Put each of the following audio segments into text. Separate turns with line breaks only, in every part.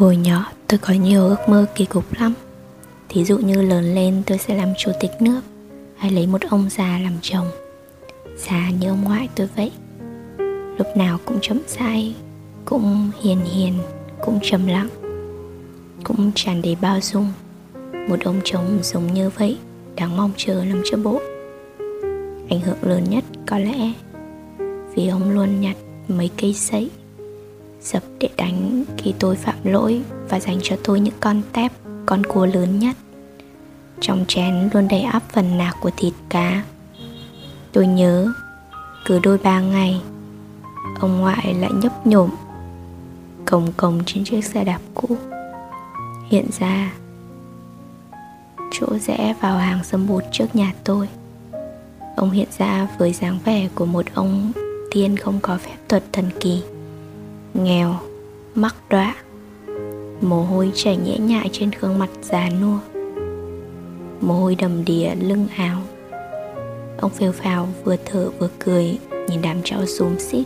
Hồi nhỏ, tôi có nhiều ước mơ kỳ cục lắm. Thí dụ như lớn lên, tôi sẽ làm chủ tịch nước, Hay lấy một ông già làm chồng. Già như ông ngoại tôi vậy. Lúc nào cũng chậm sai Cũng hiền hiền, Cũng trầm lặng, Cũng tràn đầy bao dung. Một ông chồng giống như vậy, Đáng mong chờ làm cho bộ. Ảnh hưởng lớn nhất có lẽ, Vì ông luôn nhặt mấy cây sấy dập để đánh khi tôi phạm lỗi và dành cho tôi những con tép, con cua lớn nhất. Trong chén luôn đầy áp phần nạc của thịt cá. Tôi nhớ, cứ đôi ba ngày, ông ngoại lại nhấp nhổm cồng cồng trên chiếc xe đạp cũ. Hiện ra, chỗ rẽ vào hàng sâm bột trước nhà tôi. Ông hiện ra với dáng vẻ của một ông tiên không có phép thuật thần kỳ nghèo, mắc đọa mồ hôi chảy nhễ nhại trên gương mặt già nua, mồ hôi đầm đìa lưng áo. Ông phêu phào, vừa thở vừa cười, nhìn đám cháu xúm xít,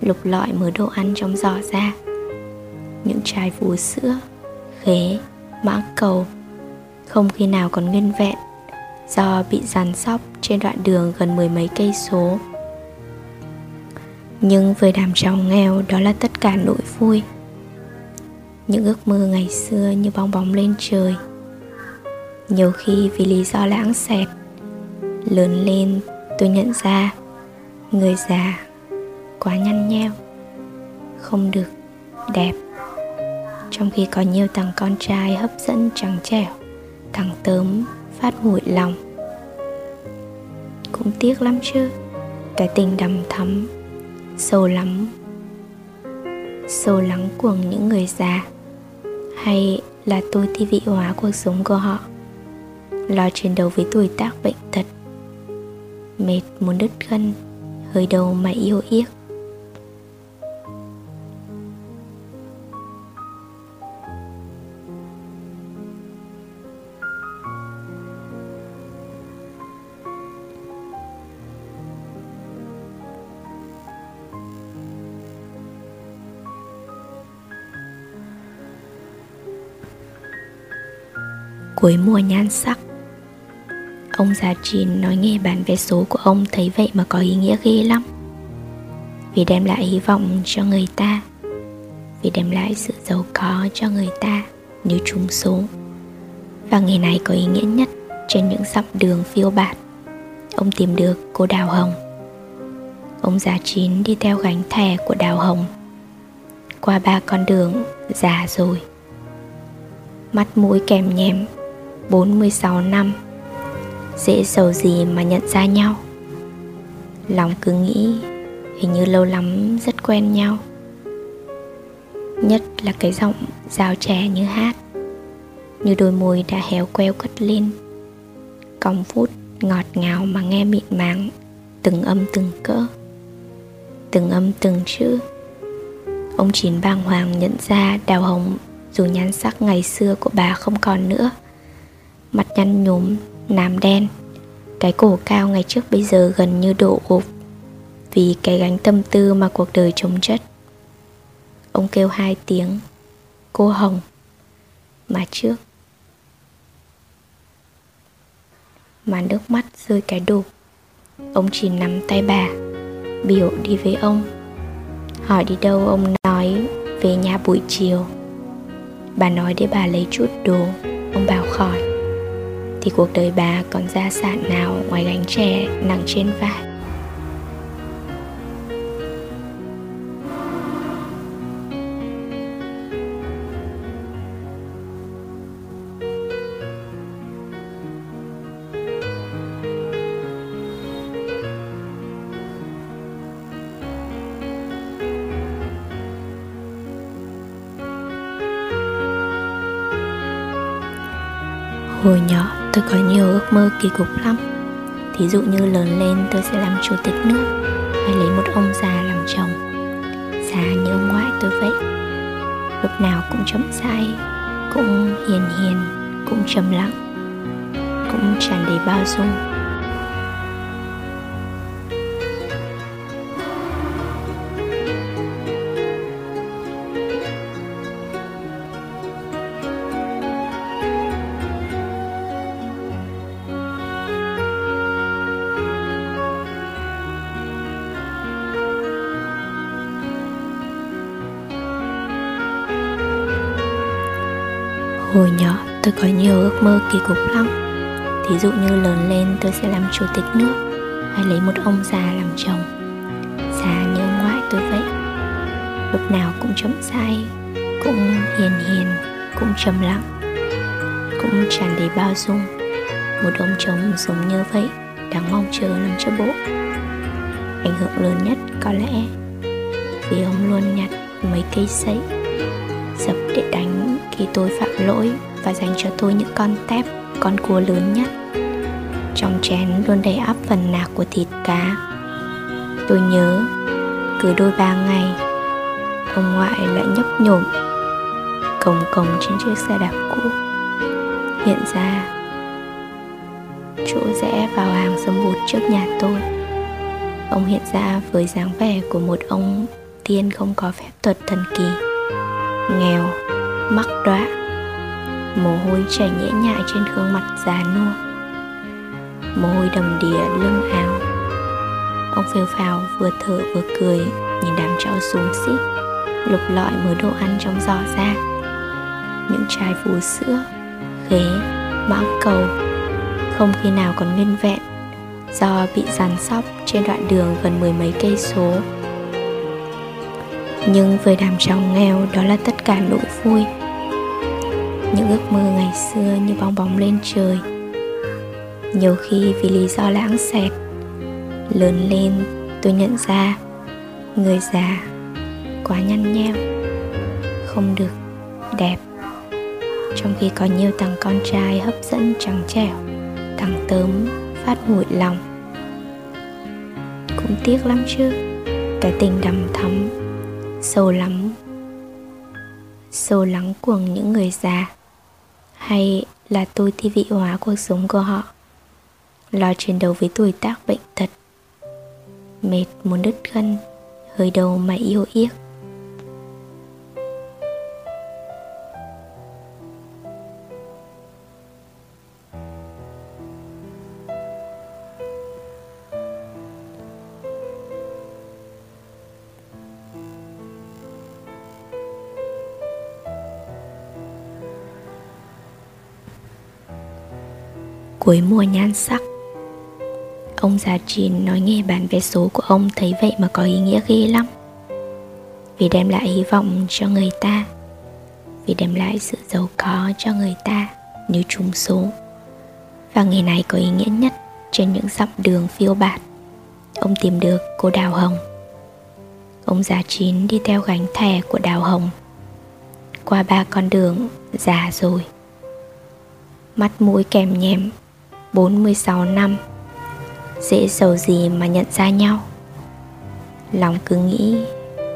lục lọi mớ đồ ăn trong giỏ ra. Những chai vú sữa, khế mã cầu, không khi nào còn nguyên vẹn, do bị dàn sóc trên đoạn đường gần mười mấy cây số nhưng với đám giàu nghèo, đó là tất cả nỗi vui. Những ước mơ ngày xưa như bong bóng lên trời. Nhiều khi vì lý do lãng xẹt, lớn lên, tôi nhận ra người già quá nhăn nheo, không được đẹp. Trong khi có nhiều thằng con trai hấp dẫn trắng trẻo, thằng tớm phát hủi lòng. Cũng tiếc lắm chứ, cái tình đầm thắm sâu lắm sâu lắng của những người già, hay là tôi thi vị hóa cuộc sống của họ, lo chiến đấu với tuổi tác bệnh tật, mệt muốn đứt gân, hơi đầu mà yêu yếc. Cuối mùa nhan sắc. Ông già chín nói nghe bản vé số của ông thấy vậy mà có ý nghĩa ghê lắm. Vì đem lại hy vọng cho người ta, Vì đem lại sự giàu có cho người ta nếu trúng số. Và ngày này có ý nghĩa nhất trên những dặm đường phiêu bạt. Ông tìm được cô Đào Hồng. Ông già chín đi theo gánh thẻ của Đào Hồng. Qua ba con đường già rồi. Mắt mũi kèm nhèm 46 năm, Dễ giàu gì mà nhận ra nhau. Lòng cứ nghĩ Hình như lâu lắm rất quen nhau. Nhất là cái giọng giao trẻ như hát, Như đôi môi đã héo queo cất lên. Còng phút ngọt ngào mà nghe mịn màng, Từng âm từng cỡ, Từng âm từng chữ. Ông Chín bàng hoàng nhận ra đào hồng dù nhan sắc ngày xưa của bà không còn nữa. Mặt nhăn nhúm, nám đen. Cái cổ cao ngày trước bây giờ gần như đổ gục Vì cái gánh tâm tư mà cuộc đời chống chất. Ông kêu hai tiếng Cô Hồng Mà trước. Mà nước mắt rơi cái đục Ông chỉ nắm tay bà Biểu đi với ông. Hỏi đi đâu ông nói Về nhà buổi chiều. Bà nói để bà lấy chút đồ Ông bảo khỏi thì cuộc đời bà còn gia sản nào ngoài gánh trẻ nặng trên vai? Hồi nhỏ tôi có nhiều ước mơ kỳ cục lắm. Thí dụ như lớn lên tôi sẽ làm chủ tịch nước Hay lấy một ông già làm chồng. Già như ông ngoại tôi vậy. Lúc nào cũng chậm rãi, Cũng hiền hiền, Cũng trầm lặng, Cũng tràn đầy bao dung. Hồi nhỏ, tôi có nhiều ước mơ kỳ cục lắm. Thí dụ như lớn lên, tôi sẽ làm chủ tịch nước Hay lấy một ông già làm chồng. Già như ngoại tôi vậy. Lúc nào cũng chậm rãi Cũng hiền hiền, Cũng trầm lặng, Cũng tràn đầy bao dung. Một ông chồng giống như vậy, Đáng mong chờ làm cho bố. Ảnh hưởng lớn nhất có lẽ, Vì ông luôn nhặt mấy cây sấy Dập để đánh khi tôi phạm lỗi Và dành cho tôi những con tép, con cua lớn nhất. Trong chén luôn đầy áp phần nạc của thịt cá. Tôi nhớ cứ đôi ba ngày Ông ngoại lại nhấp nhổm Cồng cồng trên chiếc xe đạp cũ. Hiện ra Chỗ rẽ vào hàng sâm bụt trước nhà tôi. Ông hiện ra với dáng vẻ của một ông tiên không có phép thuật thần kỳ Nghèo, mắc đọa Mồ hôi chảy nhễ nhại trên gương mặt già nua. Mồ hôi đầm đìa lưng áo. Ông phêu phào vừa thở vừa cười Nhìn đám cháu xuống xít Lục lọi mớ đồ ăn trong giỏ ra. Những chai vú sữa Ghế, mãng cầu Không khi nào còn nguyên vẹn Do bị dàn sóc trên đoạn đường gần mười mấy cây số. Nhưng với đám cháu nghèo đó là tất cả nỗi vui những ước mơ ngày xưa như bong bóng lên trời. Nhiều khi vì lý do lãng xẹt, lớn lên tôi nhận ra người già quá nhăn nheo, không được đẹp. Trong khi có nhiều thằng con trai hấp dẫn trắng trẻo thằng tớm phát nguội lòng. Cũng tiếc lắm chứ, cái tình đầm thắm sâu lắm sâu lắng cuồng những người già hay là tôi thi vị hóa cuộc sống của họ? Lo chiến đấu với tuổi tác bệnh tật, mệt muốn đứt gân, hơi đầu mà yêu yếc. Cuối mùa nhan sắc. Ông già chín nói nghe bán vé số của ông thấy vậy mà có ý nghĩa ghê lắm. Vì đem lại hy vọng cho người ta, Vì đem lại sự giàu có cho người ta như trúng số. Và ngày này có ý nghĩa nhất trên những dặm đường phiêu bạt. Ông tìm được cô Đào Hồng. Ông già chín đi theo gánh thẻ của Đào Hồng. Qua ba con đường già rồi. Mắt mũi kèm nhèm 46 năm, Dễ giàu gì mà nhận ra nhau. Lòng cứ nghĩ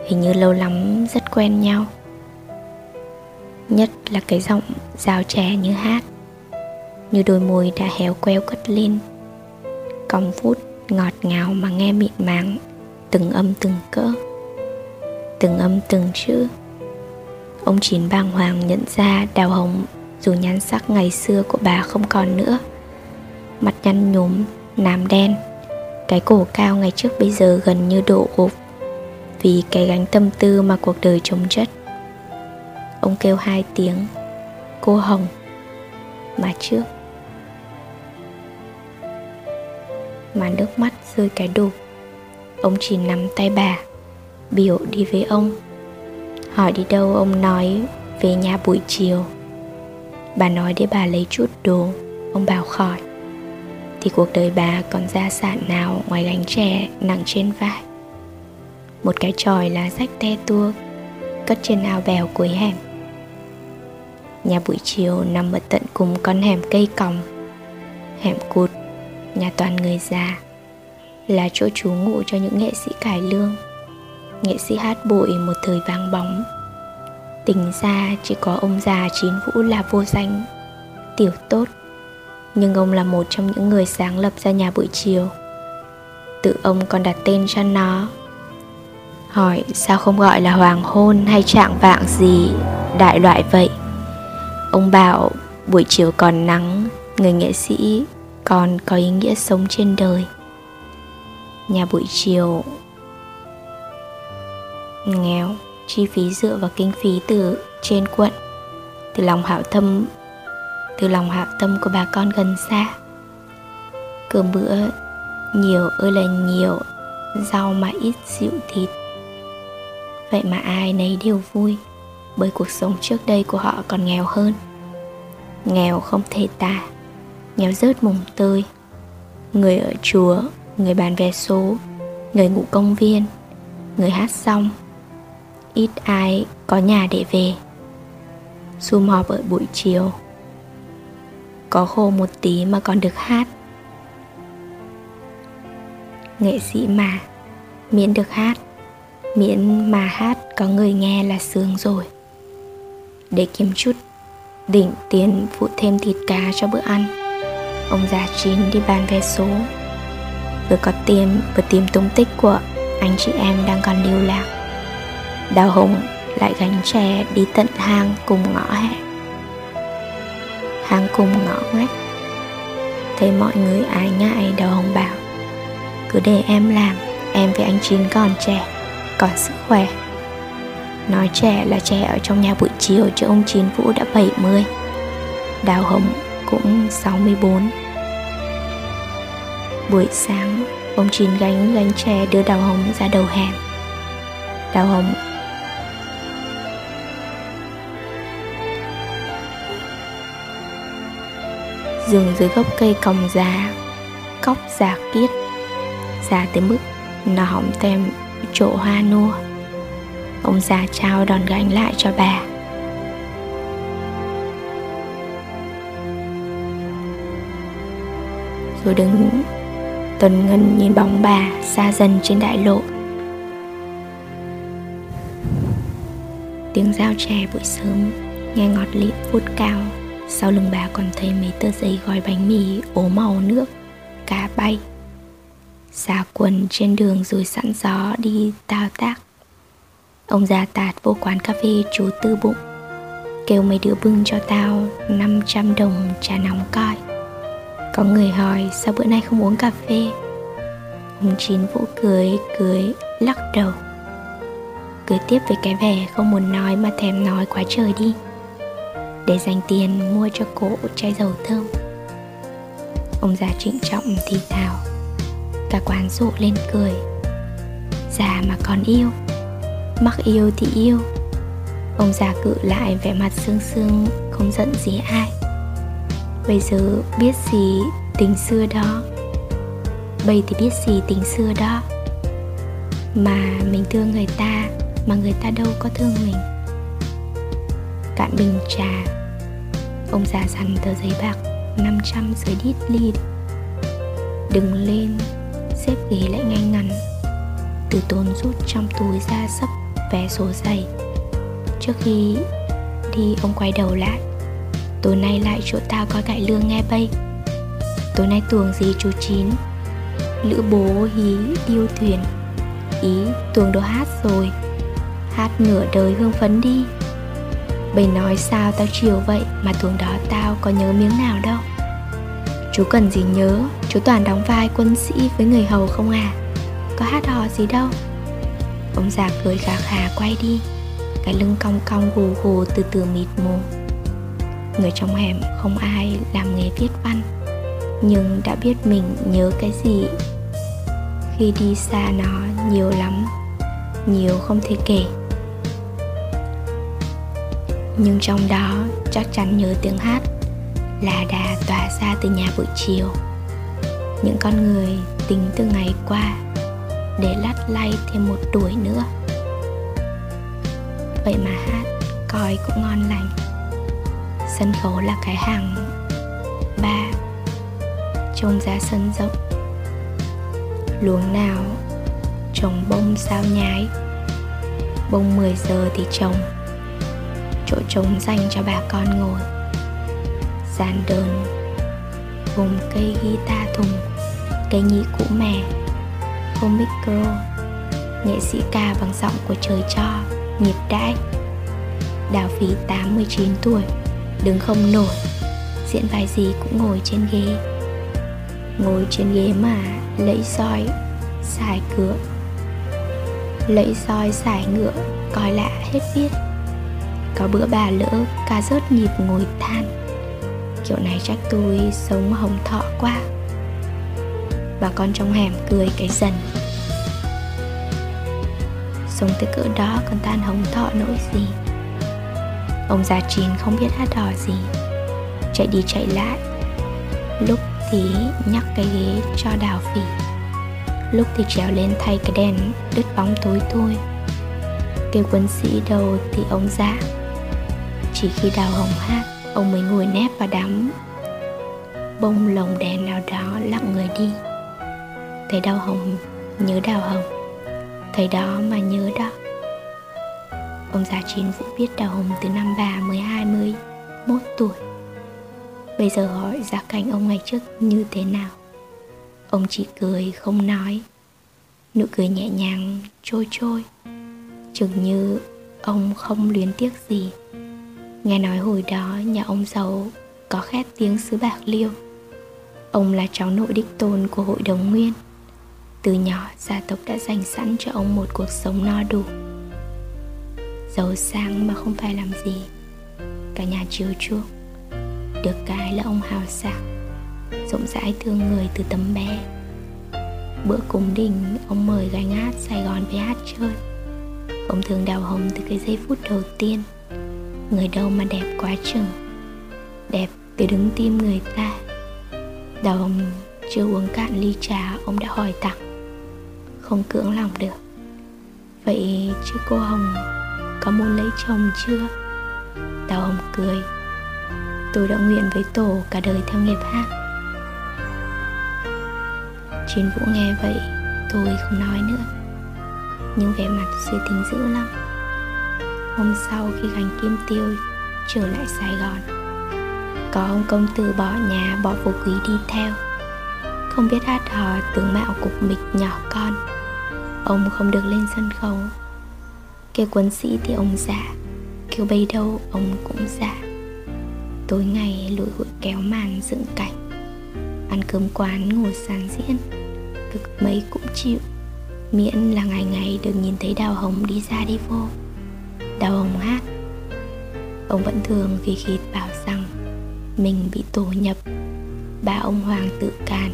Hình như lâu lắm rất quen nhau. Nhất là cái giọng rào trẻ như hát, Như đôi môi đã héo queo cất lên. Còng phút ngọt ngào mà nghe mịn màng, Từng âm từng cỡ, Từng âm từng chữ. Ông chín bàng hoàng nhận ra đào hồng Dù nhan sắc ngày xưa của bà không còn nữa mặt nhăn nhúm, nám đen. Cái cổ cao ngày trước bây giờ gần như đổ gục Vì cái gánh tâm tư mà cuộc đời chống chất. Ông kêu hai tiếng Cô Hồng Mà trước. Mà nước mắt rơi cái đục Ông chỉ nắm tay bà Biểu đi với ông. Hỏi đi đâu ông nói Về nhà buổi chiều. Bà nói để bà lấy chút đồ Ông bảo khỏi thì cuộc đời bà còn gia sản nào ngoài gánh trẻ nặng trên vai? Một cái tròi lá rách te tua, cất trên ao bèo cuối hẻm. Nhà buổi chiều nằm ở tận cùng con hẻm cây còng. Hẻm cụt, nhà toàn người già, là chỗ trú ngụ cho những nghệ sĩ cải lương, nghệ sĩ hát bội một thời vang bóng. Tình ra chỉ có ông già chín vũ là vô danh, tiểu tốt nhưng ông là một trong những người sáng lập ra nhà buổi chiều. Tự ông còn đặt tên cho nó. Hỏi, sao không gọi là hoàng hôn hay trạng vạng gì đại loại vậy? Ông bảo, buổi chiều còn nắng, người nghệ sĩ còn có ý nghĩa sống trên đời. Nhà buổi chiều nghèo, chi phí dựa vào kinh phí từ trên quận. Từ lòng hảo tâm từ lòng hảo tâm của bà con gần xa. Cơm bữa, nhiều ơi là nhiều, rau mà ít rượu thịt. Vậy mà ai nấy đều vui, bởi cuộc sống trước đây của họ còn nghèo hơn. Nghèo không thể tả, nghèo rớt mùng tơi. Người ở chùa, người bán vé số, người ngủ công viên, người hát xong ít ai có nhà để về. Sum họp ở buổi chiều có khô một tí mà còn được hát. Nghệ sĩ mà, miễn được hát. Miễn mà hát có người nghe là sướng rồi. Để kiếm chút, đỉnh tiền phụ thêm thịt cá cho bữa ăn. Ông già chín đi bán vé số. Vừa có tiền, vừa tìm tung tích của anh chị em đang còn lưu lạc. Đào hùng lại gánh chè đi tận hang cùng ngõ hẹn hang cùng ngõ ngách. Thấy mọi người ai ngại đào hùng bảo, cứ để em làm, em với anh chín còn trẻ, còn sức khỏe. Nói trẻ là trẻ ở trong nhà buổi chiều chứ ông chín vũ đã 70 đào hồng cũng 64 buổi sáng, ông chín gánh gánh tre đưa đào hồng ra đầu hẻm. Đào hồng dừng dưới gốc cây còng già, cóc già kiết, già tới mức nó hỏng tem chỗ hoa nua. Ông già trao đòn gánh lại cho bà. Rồi đứng tuần ngân nhìn bóng bà xa dần trên đại lộ. Tiếng dao chè buổi sớm nghe ngọt lịm vút cao sau lưng bà còn thấy mấy tờ giấy gói bánh mì ố màu nước, cá bay. Xà quần trên đường rồi sẵn gió đi tao tác. Ông già tạt vô quán cà phê chú tư bụng, kêu mấy đứa bưng cho tao 500 đồng trà nóng coi có người hỏi, sao bữa nay không uống cà phê? Ông chín vũ cười cười, lắc đầu. Cười tiếp với cái vẻ không muốn nói mà thèm nói quá trời đi để dành tiền mua cho cô chai dầu thơm. Ông già trịnh trọng thì thào. Cả quán rộ lên cười. Già mà còn yêu, mắc yêu thì yêu. Ông già cự lại vẻ mặt sương sương, không giận gì ai. Bây giờ biết gì tình xưa đó? Bây thì biết gì tình xưa đó? Mà mình thương người ta, mà người ta đâu có thương mình cạn bình trà. Ông già dằn tờ giấy bạc 500 dưới đít ly đừng lên, xếp ghế lại ngay ngắn. Từ tốn rút trong túi ra sấp vé số giày. Trước khi đi, ông quay đầu lại. Tối nay lại chỗ tao coi cải lương nghe bay. Tối nay tuồng gì chú chín? Lữ bố hí điêu thuyền. Ý tuồng đồ hát rồi. Hát nửa đời hương phấn đi. Bầy nói sao tao chiều vậy? Mà tuồng đó tao có nhớ miếng nào đâu. Chú cần gì nhớ, chú toàn đóng vai quân sĩ với người hầu không à? Có hát hò gì đâu. Ông già cười khà khà quay đi. Cái lưng cong cong gù gù từ từ mịt mù. Người trong hẻm không ai làm nghề viết văn Nhưng đã biết mình nhớ cái gì. Khi đi xa nó nhiều lắm Nhiều không thể kể. Nhưng trong đó chắc chắn nhớ tiếng hát là đà tỏa ra từ nhà buổi chiều. Những con người tính từ ngày qua để lắt lay thêm một tuổi nữa. Vậy mà hát coi cũng ngon lành. Sân khấu là cái hàng ba trông ra sân rộng. Luống nào trồng bông sao nhái? Bông 10 giờ thì trồng chỗ trống dành cho bà con ngồi. Dàn đơn, gồm cây guitar thùng cây nhị cũ mè không micro nghệ sĩ ca bằng giọng của trời cho nhịp đãi. Đào phí 89 tuổi, đứng không nổi diễn vai gì cũng ngồi trên ghế. Ngồi trên ghế mà lấy roi xài cửa. Lấy roi xài ngựa, coi lạ hết biết. Có bữa bà lỡ ca rớt nhịp ngồi than. Kiểu này chắc tôi sống hồng thọ quá. Bà con trong hẻm cười cái dần. Sống tới cỡ đó còn tan hồng thọ nỗi gì? Ông già chín không biết hát đò gì. Chạy đi chạy lại. Lúc thì nhắc cái ghế cho đào phỉ. Lúc thì trèo lên thay cái đèn đứt bóng tối thôi Kêu quân sĩ đầu thì ông dạ chỉ khi đào hồng hát, Ông mới ngồi nép và đắm. Bông lồng đèn nào đó lặng người đi. Thấy đào hồng, nhớ đào hồng. Thấy đó mà nhớ đó. Ông già chín Vũ biết đào hồng từ năm bà mới 21 tuổi. Bây giờ hỏi gia cảnh ông ngày trước như thế nào? Ông chỉ cười không nói. Nụ cười nhẹ nhàng, trôi trôi. Chừng như ông không luyến tiếc gì. Nghe nói hồi đó nhà ông giàu có khét tiếng xứ Bạc Liêu. Ông là cháu nội đích tôn của hội đồng nguyên. Từ nhỏ, gia tộc đã dành sẵn cho ông một cuộc sống no đủ. Giàu sang mà không phải làm gì, Cả nhà chiều chuộng. Được cái là ông hào sảng, Rộng rãi thương người từ tấm bé. Bữa cúng đình, Ông mời gánh hát Sài Gòn về hát chơi Ông thường đào hồng từ cái giây phút đầu tiên. Người đâu mà đẹp quá chừng. Đẹp từ đứng tim người ta. Đào hồng chưa uống cạn ly trà, Ông đã hỏi tặng. Không cưỡng lòng được. Vậy chứ cô Hồng Có muốn lấy chồng chưa? Đào hồng cười. Tôi đã nguyện với tổ cả đời theo nghiệp hát. Chiến Vũ nghe vậy, Tôi không nói nữa. Nhưng vẻ mặt suy tính dữ lắm. Hôm sau khi gánh kim tiêu Trở lại Sài Gòn, Có ông công tử bỏ nhà, Bỏ phú quý đi theo. Không biết hát hò tướng mạo cục mịch nhỏ con, Ông không được lên sân khấu. Kêu quân sĩ thì ông giả, Kêu bay đâu ông cũng giả. Tối ngày lụi hụi kéo màn dựng cảnh, Ăn cơm quán ngồi sàn diễn, Cực mấy cũng chịu. Miễn là ngày ngày được nhìn thấy Đào Hồng đi ra đi vô. Đào ông hát. Ông vẫn thường khi khịt bảo rằng Mình bị tổ nhập. Ba ông Hoàng tự càn.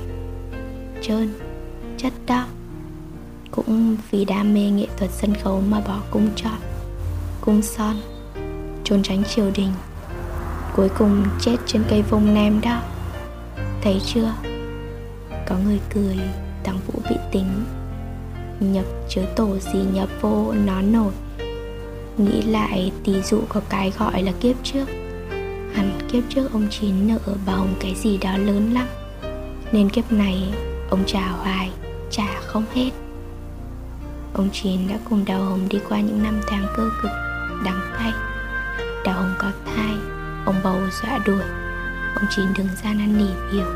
Trơn, Chất đó Cũng vì đam mê nghệ thuật sân khấu mà bỏ cung chọn. Cung son, Trốn tránh triều đình. Cuối cùng chết trên cây vông nem đó. Thấy chưa? Có người cười tăng Vũ bị tính. Nhập chứa tổ gì nhập vô nó nổi. Nghĩ lại tí dụ có cái gọi là kiếp trước. Hẳn kiếp trước ông Chín nợ bà Hồng cái gì đó lớn lắm. Nên kiếp này ông trả hoài, trả không hết. Ông Chín đã cùng Đào Hồng đi qua những năm tháng cơ cực, đắng cay. Đào Hồng có thai, ông bầu dọa đuổi. Ông Chín đứng ra năn nỉ biểu.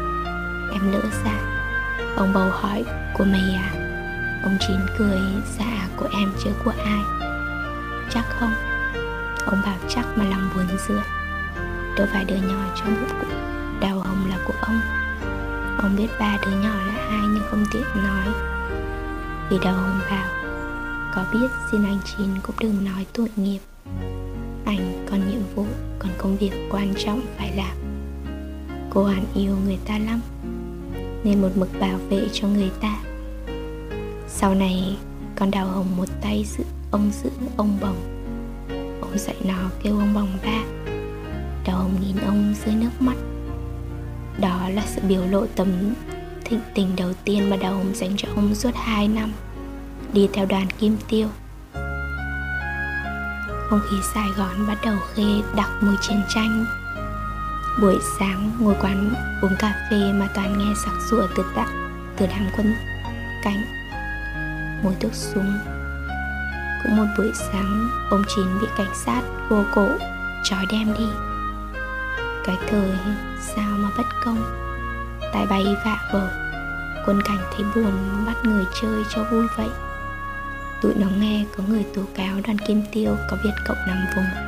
Em lỡ dạ. Ông bầu hỏi của mày à? Ông Chín cười dạ của em chứ của ai? Chắc không? Ông bảo chắc mà lòng buồn rười Đâu vài đứa nhỏ trong bụng cụ Đào hồng là của ông. Ông biết ba đứa nhỏ là ai nhưng không tiện nói. Vì đào hồng bảo, Có biết xin anh Chín cũng đừng nói tội nghiệp. Anh còn nhiệm vụ, Còn công việc quan trọng phải làm. Cô hẳn yêu người ta lắm, Nên một mực bảo vệ cho người ta. Sau này, con đào hồng một tay giữ ông giữ ông bồng. Ông dạy nó kêu ông bồng ba đầu ông nhìn ông dưới nước mắt. Đó là sự biểu lộ tấm thịnh tình đầu tiên mà đầu ông dành cho ông suốt 2 năm, Đi theo đoàn Kim Tiêu. Không khí Sài Gòn bắt đầu khê đặc mùi chiến tranh, Buổi sáng ngồi quán uống cà phê mà toàn nghe sặc sụa từ đạn từ đám quân cánh Mùi thuốc súng cũng một buổi sáng Ông Chín bị cảnh sát vô cổ Trói đem đi. Cái thời sao mà bất công? Tại bay vạ vở, Quân cảnh thấy buồn bắt người chơi cho vui vậy. Tụi nó nghe có người tố cáo đoàn Kim Tiêu có Việt Cộng nằm vùng.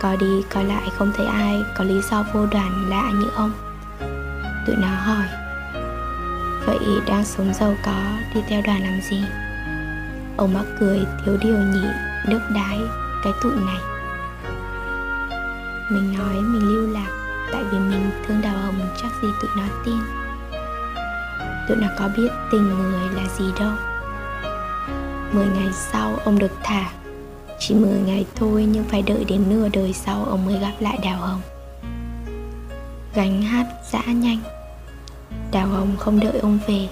Coi đi coi lại không thấy ai có lý do vô đoàn lạ như ông. Tụi nó hỏi Vậy đang sống giàu có đi theo đoàn làm gì? Ông mắc cười thiếu điều nhỉ nước đái cái tụi này. Mình nói mình lưu lạc Tại vì mình thương đào hồng chắc gì tụi nó tin. Tụi nó có biết tình người là gì đâu. Mười ngày sau ông được thả. Chỉ mười ngày thôi nhưng phải đợi đến nửa đời sau ông mới gặp lại Đào Hồng. Gánh hát dã nhanh. Đào Hồng không đợi ông về.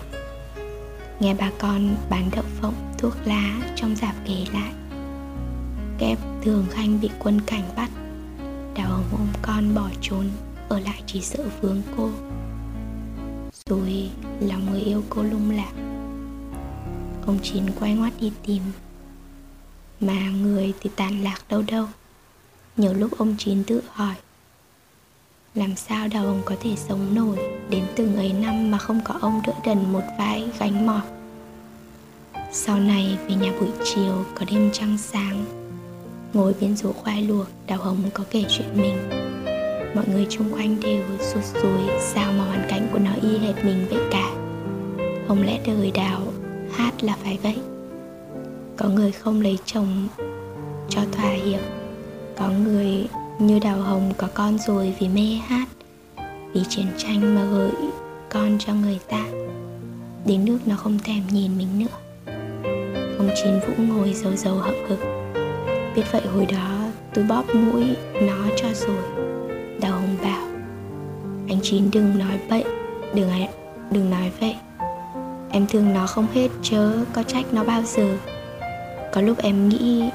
Nghe bà con bán đậu phộng, thuốc lá trong dạp kể lại. Kép thường khanh bị quân cảnh bắt. Đào Hồng ôm con bỏ trốn, Ở lại chỉ sợ vướng cô. Rồi lòng người yêu cô lung lạc. Ông Chín quay ngoắt đi tìm. Mà người thì tàn lạc đâu đâu. Nhiều lúc ông Chín tự hỏi làm sao Đào Hồng có thể sống nổi Đến từng ấy năm mà không có ông đỡ đần một vai gánh mỏi Sau này về nhà buổi chiều có đêm trăng sáng, Ngồi bên rổ khoai luộc Đào Hồng có kể chuyện mình. Mọi người xung quanh đều sụt sùi Sao mà hoàn cảnh của nó y hệt mình vậy cả. Không lẽ đời Đào hát là phải vậy? Có người không lấy chồng cho thỏa hiệp, Có người như Đào Hồng có con rồi vì mê hát, Vì chiến tranh mà gửi con cho người ta. Đến nước nó không thèm nhìn mình nữa. Ông Chín Vũ ngồi dầu dầu hậm hực. Biết vậy hồi đó tôi bóp mũi nó cho rồi. Đào Hồng bảo, Anh Chín đừng nói vậy Đừng đừng nói vậy. Em thương nó không hết chớ có trách nó bao giờ. Có lúc em nghĩ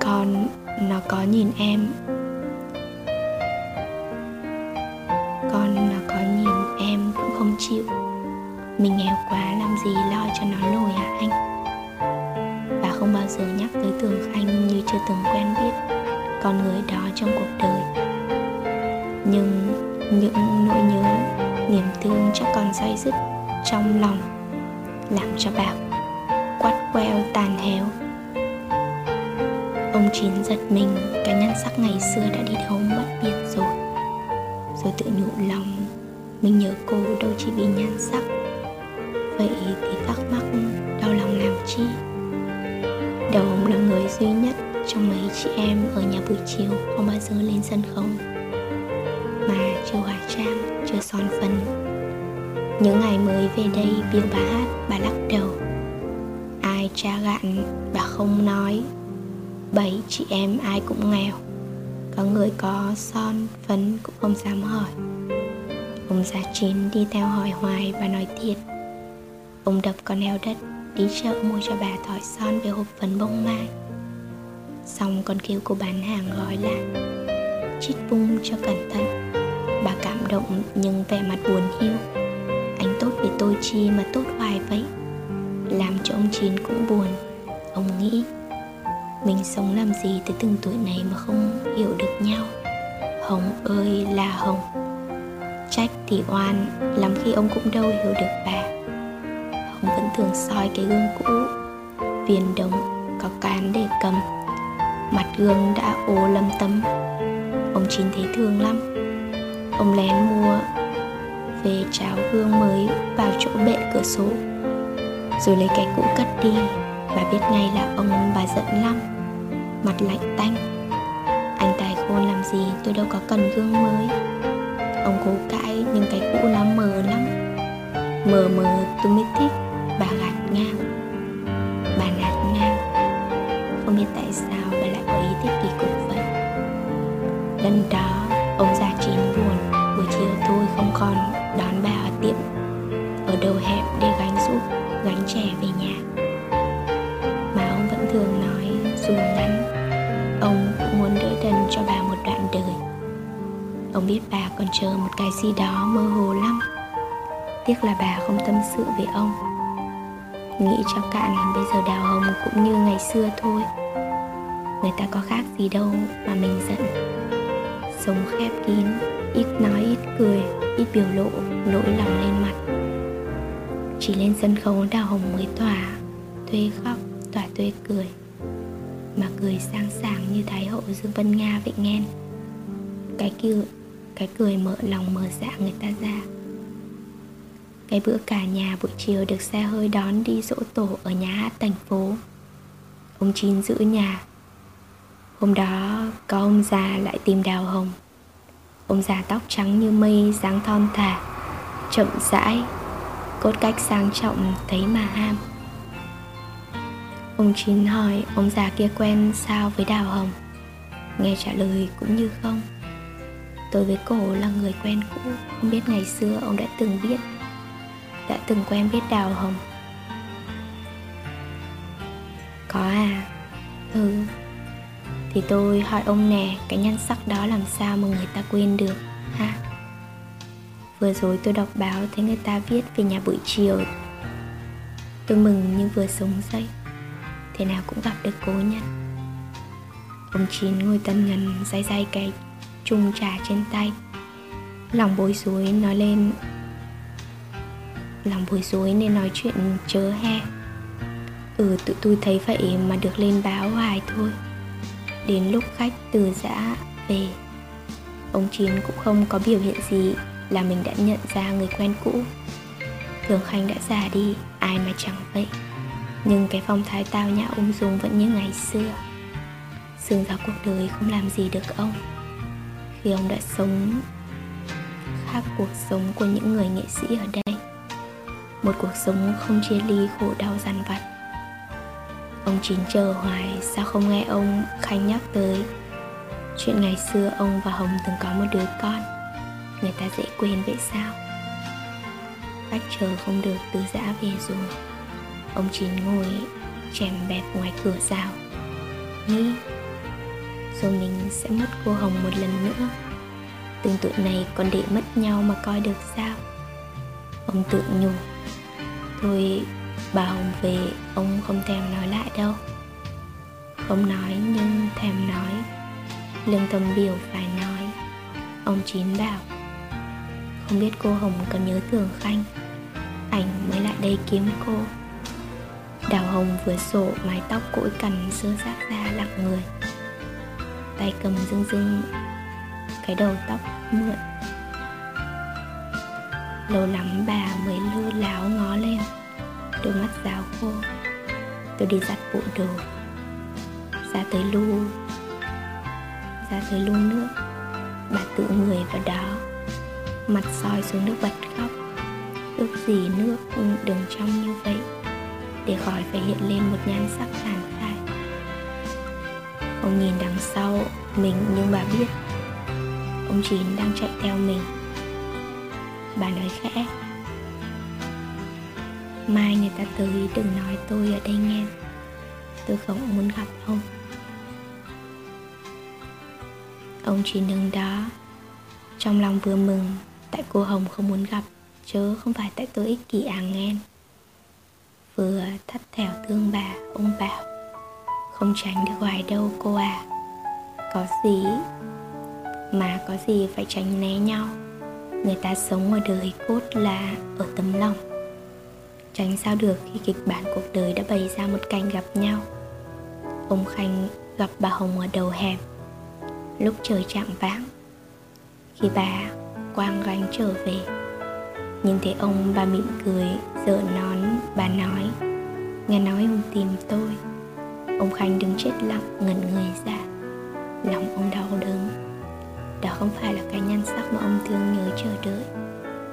Con nó có nhìn em thắc mắc đau lòng làm chi? Đầu ông là người duy nhất trong mấy chị em ở nhà buổi chiều không bao giờ lên sân khấu mà chưa hóa trang, chưa son phấn. Những ngày mới về đây biểu bà hát, bà lắc đầu. Ai cha gạn, bà không nói. Bảy chị em ai cũng nghèo. Có người có son phấn cũng không dám hỏi. Ông già chín đi theo hỏi hoài và nói thiệt ông đập con heo đất, đi chợ mua cho bà thỏi son về hộp phấn bông mai. Xong con kêu cô bán hàng gói lại chít bung cho cẩn thận. Bà cảm động nhưng vẻ mặt buồn hiu. Anh tốt vì tôi chi mà tốt hoài vậy? Làm cho ông chín cũng buồn. Ông nghĩ mình sống làm gì tới từng tuổi này mà không hiểu được nhau? Hồng ơi là hồng. Trách thì oan lắm khi ông cũng đâu hiểu được bà thường soi cái gương cũ. Viền đồng có cán để cầm, mặt gương đã ố lâm tấm ông chín thấy thương lắm. Ông lén mua về cháo gương mới vào chỗ bệ cửa sổ, rồi lấy cái cũ cất đi và biết ngay là ông bà giận lắm. Mặt lạnh tanh. Anh tài khôn làm gì tôi đâu có cần gương mới. Ông cố cãi nhưng cái cũ nó mờ lắm. Mờ mờ tôi mới thích. Ông cũng muốn đỡ đần cho bà một đoạn đời. Ông biết bà còn chờ một cái gì đó mơ hồ lắm. Tiếc là bà không tâm sự với ông. Nghĩ cho cạn bây giờ đào hồng cũng như ngày xưa thôi. Người ta có khác gì đâu mà mình giận. Sống khép kín, ít nói ít cười, ít biểu lộ, nỗi lòng lên mặt. Chỉ lên sân khấu đào hồng mới tỏa thuê khóc, tỏa thuê cười mà cười sang sảng như thái hậu dương vân nga vậy nghe. Cái kiểu cái cười mở lòng mở dạ người ta ra. Cái bữa cả nhà buổi chiều được xe hơi đón đi dỗ tổ ở nhà hát thành phố. Ông chín giữ nhà. Hôm đó có ông già lại tìm đào hồng. Ông già tóc trắng như mây, dáng thon thả, Chậm rãi, Cốt cách sang trọng, thấy mà ham. Ông Chín hỏi, ông già kia quen sao với Đào Hồng? Nghe trả lời, cũng như không. Tôi với cổ là người quen cũ, Không biết ngày xưa ông đã từng biết, Đã từng quen biết Đào Hồng. Có à? Ừ. Thì tôi hỏi ông nè, Cái nhân sắc đó làm sao mà người ta quên được, ha? Vừa rồi tôi đọc báo thấy người ta viết về nhà buổi chiều. Tôi mừng như vừa sống dậy. Thế nào cũng gặp được cố nhân. Ông Chín ngồi tân ngần dai dai cái chung trà trên tay. Lòng bối rối nói lên Lòng bối rối nên nói chuyện chớ he. Ừ tụi tôi thấy vậy mà được lên báo hoài thôi. Đến lúc khách từ giã về Ông Chín cũng không có biểu hiện gì là mình đã nhận ra người quen cũ. Thường Khanh đã già đi, ai mà chẳng vậy. Nhưng cái phong thái tao nhã ung dung vẫn như ngày xưa. Sương gió cuộc đời không làm gì được ông. Khi ông đã sống khác cuộc sống của những người nghệ sĩ ở đây, Một cuộc sống không chia ly khổ đau dằn vặt. Ông chín chờ hoài sao không nghe ông Khanh nhắc tới Chuyện ngày xưa ông và Hồng từng có một đứa con. Người ta dễ quên vậy sao? Bách chờ không được từ giã về rồi. Ông chín ngồi chèm bẹp ngoài cửa rào. Nghĩ Rồi mình sẽ mất cô Hồng một lần nữa Tương tự này còn để mất nhau mà coi được sao? Ông tự nhủ. Thôi, bà Hồng về, ông không thèm nói lại đâu. Không nói nhưng thèm nói, Lương tâm biểu phải nói. Ông Chín bảo, Không biết cô Hồng còn nhớ Thường Khanh, Ảnh mới lại đây kiếm cô. Đào Hồng vừa sổ mái tóc cỗi cằn sơ sát ra lặng người. Tay cầm dưng dưng Cái đầu tóc mượn. Lâu lắm bà mới lư láo ngó lên. Đôi mắt giáo khô, Tôi đi giặt bộ đồ. Ra tới lu, Ra tới lu nước. Bà tự người vào đó. Mặt soi xuống nước bật khóc. Ước gì nước đừng trong như vậy. Để khỏi phải hiện lên một nhan sắc tàn phai. Ông nhìn đằng sau mình nhưng bà biết Ông Chín đang chạy theo mình. Bà nói khẽ, Mai người ta tới, đừng nói tôi ở đây nghe. Tôi không muốn gặp ông. Ông chỉ đứng đó Trong lòng vừa mừng, Tại cô Hồng không muốn gặp, Chớ không phải tại tôi ích kỷ à nghen Vừa thắt thèo thương bà, Ông bảo, Không tránh được hoài đâu cô à Có gì Mà có gì phải tránh né nhau. Người ta sống ở đời cốt là Ở tấm lòng. Tránh sao được khi kịch bản cuộc đời đã bày ra một cảnh gặp nhau. Ông Khanh gặp bà Hồng ở đầu hẻm. Lúc trời chạm vãng Khi bà quang gánh trở về Nhìn thấy ông bà mỉm cười Dở nón, bà nói, Nghe nói ông tìm tôi. Ông Khanh đứng chết lặng, ngẩn người ra. Lòng ông đau đớn. Đó không phải là cái nhan sắc mà ông thương nhớ chờ đợi.